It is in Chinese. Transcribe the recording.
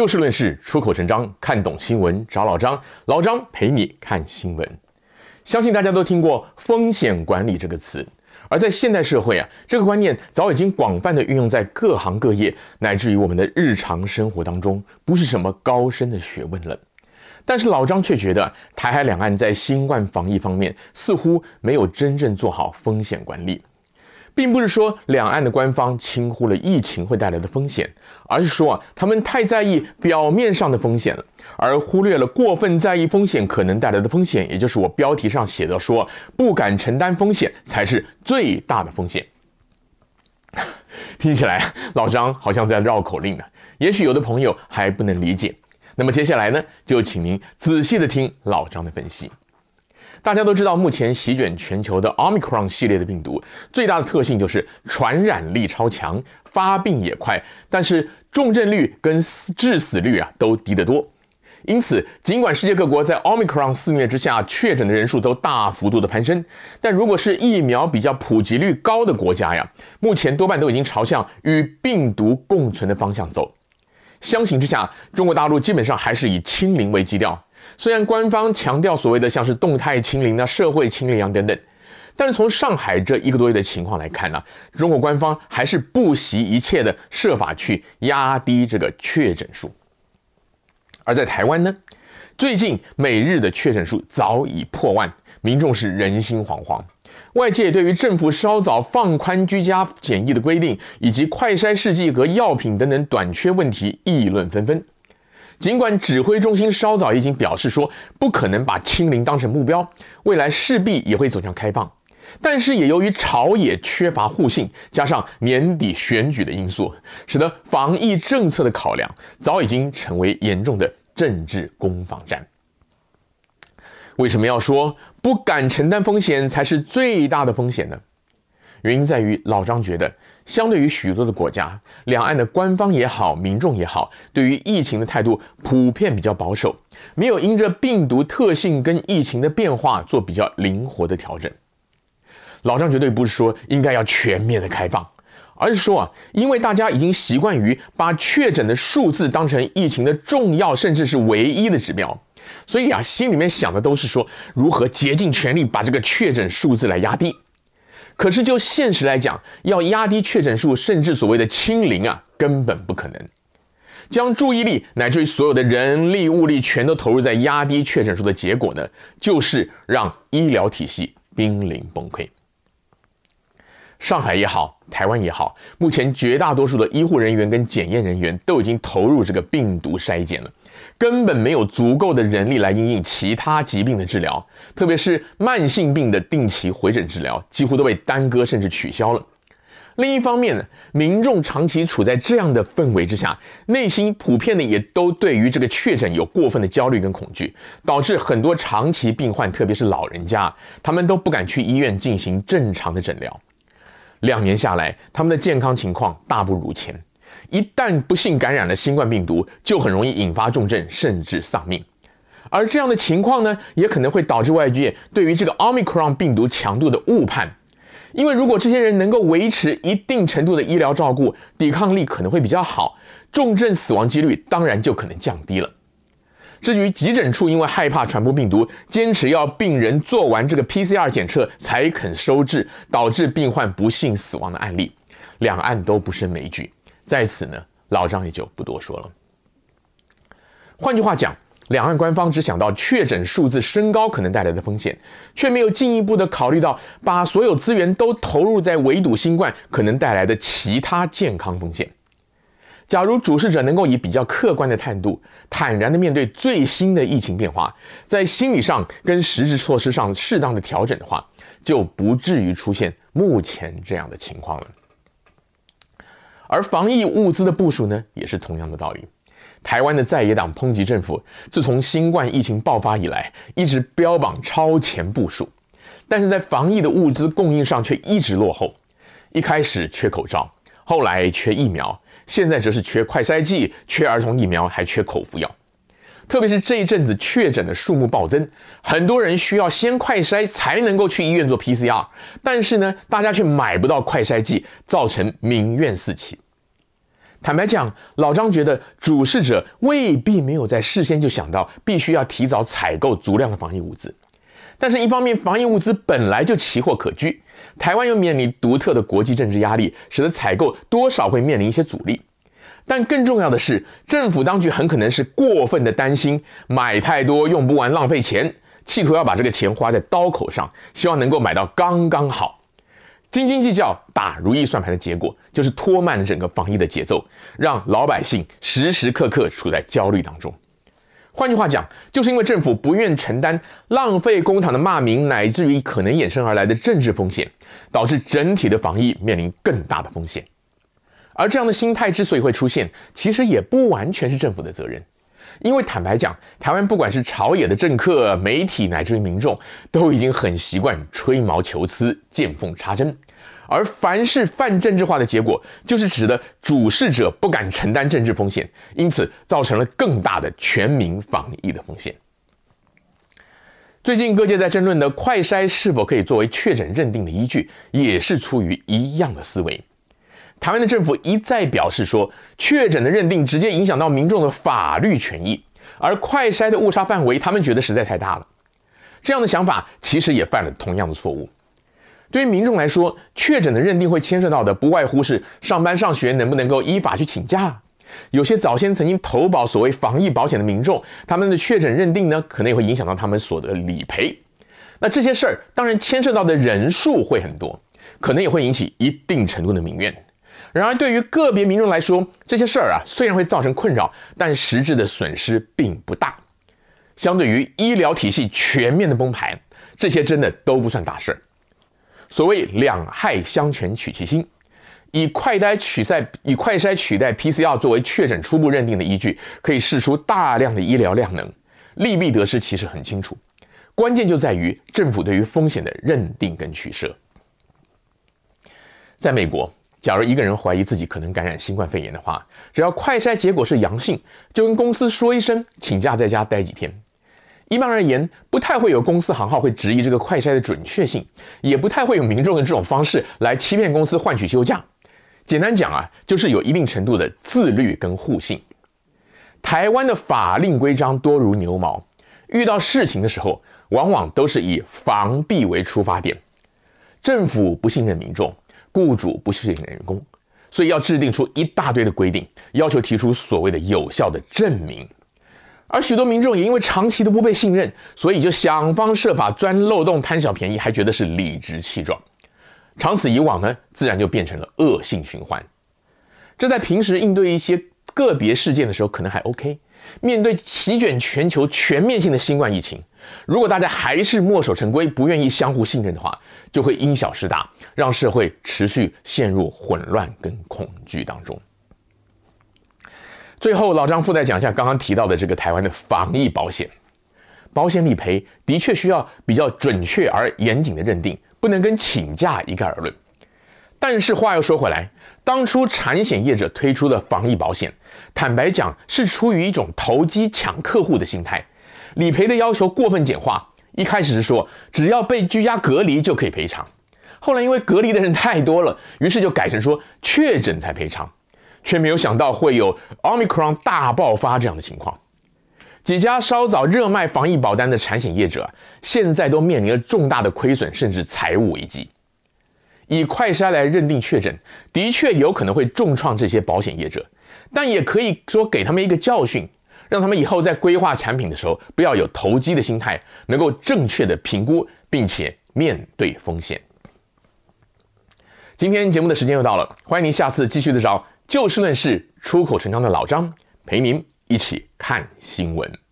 就事论事，出口成章，看懂新闻找老张，老张陪你看新闻。相信大家都听过风险管理这个词，而在现代社会啊，这个观念早已经广泛的运用在各行各业，乃至于我们的日常生活当中，不是什么高深的学问了。但是老张却觉得，台海两岸在新冠防疫方面似乎没有真正做好风险管理。并不是说两岸的官方轻忽了疫情会带来的风险，而是说啊，他们太在意表面上的风险了，而忽略了过分在意风险可能带来的风险，也就是我标题上写的说，不敢承担风险才是最大的风险。听起来老张好像在绕口令呢，也许有的朋友还不能理解。那么接下来呢，就请您仔细的听老张的分析。大家都知道，目前席卷全球的 Omicron 系列的病毒，最大的特性就是传染力超强，发病也快，但是重症率跟致死率啊都低得多。因此，尽管世界各国在 Omicron 肆虐之下，确诊的人数都大幅度的攀升，但如果是疫苗比较普及率高的国家呀，目前多半都已经朝向与病毒共存的方向走。相形之下，中国大陆基本上还是以清零为基调。虽然官方强调所谓的像是动态清零啊、社会清零啊等等，但是从上海这一个多月的情况来看呢、中国官方还是不惜一切的设法去压低这个确诊数。而在台湾呢，最近每日的确诊数早已破万，民众是人心惶惶。外界对于政府稍早放宽居家检疫的规定，以及快筛试剂和药品等等短缺问题议论纷纷。尽管指挥中心稍早已经表示说不可能把清零当成目标，未来势必也会走向开放，但是也由于朝野缺乏互信，加上年底选举的因素，使得防疫政策的考量早已经成为严重的政治攻防战。为什么要说不敢承担风险才是最大的风险呢？原因在于，老张觉得，相对于许多的国家，两岸的官方也好，民众也好，对于疫情的态度普遍比较保守，没有因着病毒特性跟疫情的变化做比较灵活的调整。老张绝对不是说应该要全面的开放，而是说啊，因为大家已经习惯于把确诊的数字当成疫情的重要甚至是唯一的指标，所以啊，心里面想的都是说如何竭尽全力把这个确诊数字来压低。可是就现实来讲，要压低确诊数，甚至所谓的清零啊，根本不可能。将注意力乃至于所有的人力物力全都投入在压低确诊数的结果呢，就是让医疗体系濒临崩溃。上海也好，台湾也好，目前绝大多数的医护人员跟检验人员都已经投入这个病毒筛检了。根本没有足够的人力来因应其他疾病的治疗，特别是慢性病的定期回诊治疗，几乎都被耽搁甚至取消了。另一方面呢，民众长期处在这样的氛围之下，内心普遍的也都对于这个确诊有过分的焦虑跟恐惧，导致很多长期病患，特别是老人家，他们都不敢去医院进行正常的诊疗。两年下来，他们的健康情况大不如前。一旦不幸感染了新冠病毒，就很容易引发重症，甚至丧命。而这样的情况呢，也可能会导致外界对于这个 Omicron 病毒强度的误判。因为如果这些人能够维持一定程度的医疗照顾，抵抗力可能会比较好，重症死亡几率当然就可能降低了。至于急诊处因为害怕传播病毒，坚持要病人做完这个 PCR 检测才肯收治，导致病患不幸死亡的案例，两岸都不胜枚举。在此呢，老张也就不多说了。换句话讲，两岸官方只想到确诊数字升高可能带来的风险，却没有进一步的考虑到把所有资源都投入在围堵新冠可能带来的其他健康风险。假如主事者能够以比较客观的态度，坦然的面对最新的疫情变化，在心理上跟实质措施上适当的调整的话，就不至于出现目前这样的情况了。而防疫物资的部署呢，也是同样的道理。台湾的在野党抨击政府，自从新冠疫情爆发以来，一直标榜超前部署，但是在防疫的物资供应上却一直落后。一开始缺口罩，后来缺疫苗，现在则是缺快筛剂、缺儿童疫苗，还缺口服药。特别是这一阵子确诊的数目暴增，很多人需要先快筛才能够去医院做 PCR，但是呢，大家却买不到快筛剂，造成民怨四起。坦白讲，老张觉得主事者未必没有在事先就想到必须要提早采购足量的防疫物资。但是，一方面防疫物资本来就奇货可居，台湾又面临独特的国际政治压力，使得采购多少会面临一些阻力。但更重要的是，政府当局很可能是过分的担心买太多用不完，浪费钱，企图要把这个钱花在刀口上，希望能够买到刚刚好。斤斤计较、打如意算盘的结果，就是拖慢了整个防疫的节奏，让老百姓时时刻刻处在焦虑当中。换句话讲，就是因为政府不愿承担浪费公帑的骂名，乃至于可能衍生而来的政治风险，导致整体的防疫面临更大的风险。而这样的心态之所以会出现，其实也不完全是政府的责任，因为坦白讲，台湾不管是朝野的政客、媒体，乃至于民众，都已经很习惯吹毛求疵、见缝插针。而凡是泛政治化的结果，就是指的主事者不敢承担政治风险，因此造成了更大的全民防疫的风险。最近各界在争论的快筛是否可以作为确诊认定的依据，也是出于一样的思维。台湾的政府一再表示说，确诊的认定直接影响到民众的法律权益，而快筛的误差范围，他们觉得实在太大了。这样的想法其实也犯了同样的错误。对于民众来说，确诊的认定会牵涉到的不外乎是上班上学能不能够依法去请假。有些早先曾经投保所谓防疫保险的民众，他们的确诊认定呢，可能也会影响到他们所得理赔。那这些事儿当然牵涉到的人数会很多，可能也会引起一定程度的民怨。然而，对于个别民众来说，这些事儿啊虽然会造成困扰，但实质的损失并不大。相对于医疗体系全面的崩盘，这些真的都不算大事儿。所谓两害相权取其轻，以快筛取代以快筛取代 PCR 作为确诊初步认定的依据，可以释出大量的医疗量能，利弊得失其实很清楚。关键就在于政府对于风险的认定跟取舍。在美国，假如一个人怀疑自己可能感染新冠肺炎的话，只要快筛结果是阳性，就跟公司说一声，请假在家待几天。一般而言，不太会有公司行号会质疑这个快筛的准确性，也不太会有民众的这种方式来欺骗公司换取休假。简单讲啊，就是有一定程度的自律跟互信。台湾的法令规章多如牛毛，遇到事情的时候，往往都是以防弊为出发点。政府不信任民众，雇主不信任员工，所以要制定出一大堆的规定，要求提出所谓的有效的证明。而许多民众也因为长期的不被信任，所以就想方设法钻漏洞、贪小便宜，还觉得是理直气壮。长此以往呢，自然就变成了恶性循环。这在平时应对一些个别事件的时候可能还 OK，面对席卷全球全面性的新冠疫情，如果大家还是墨守成规，不愿意相互信任的话，就会因小失大，让社会持续陷入混乱跟恐惧当中。最后，老张附带讲一下刚刚提到的这个台湾的防疫保险，保险理赔的确需要比较准确而严谨的认定，不能跟请假一概而论。但是话又说回来，当初产险业者推出的防疫保险，坦白讲是出于一种投机抢客户的心态，理赔的要求过分简化。一开始是说只要被居家隔离就可以赔偿，后来因为隔离的人太多了，于是就改成说确诊才赔偿。却没有想到会有 Omicron 大爆发这样的情况，几家稍早热卖防疫保单的产险业者，现在都面临了重大的亏损，甚至财务危机。以快筛来认定确诊，的确有可能会重创这些保险业者，但也可以说给他们一个教训，让他们以后在规划产品的时候，不要有投机的心态，能够正确的评估，并且面对风险。今天节目的时间又到了，欢迎您下次继续的找。就事论事、出口成章的老张陪您一起看新闻。